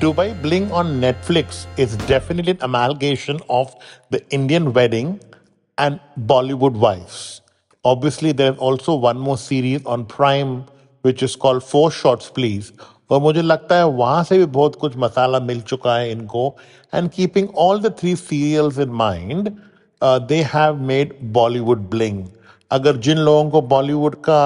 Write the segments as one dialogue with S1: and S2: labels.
S1: Dubai Bling on Netflix is definitely an amalgamation of the Indian wedding and Bollywood wives. Obviously, there's also one more series on Prime which is called Four Shots Please. और मुझे लगता है वहाँ से भी बहुत कुछ मसाला मिल चुका है इनको and keeping all the three serials in mind they have made Bollywood bling अगर जिन लोगों को बॉलीवुड का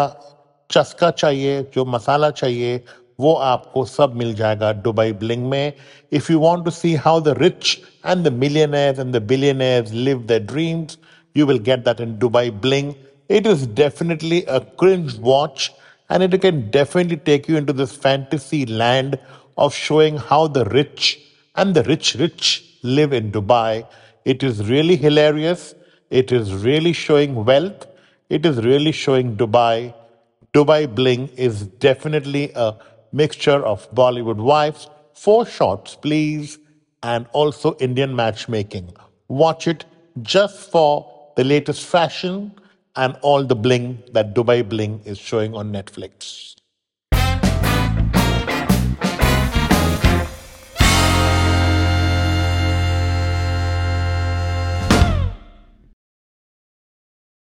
S1: चस्का चाहिए जो मसाला चाहिए वो आपको सब मिल जाएगा दुबई ब्लिंग में if you want to see how the rich and the millionaires and the billionaires live their dreams you will get that in Dubai Bling. It is definitely a cringe watch and it can definitely take you into this fantasy land of showing how the rich and the rich rich live in Dubai. It is really hilarious. It is really showing wealth. It is really showing Dubai. Dubai Bling is definitely a mixture of Bollywood wives, four shots, please, and also Indian matchmaking. Watch it just for the latest fashion and all the bling that Dubai Bling is showing on Netflix.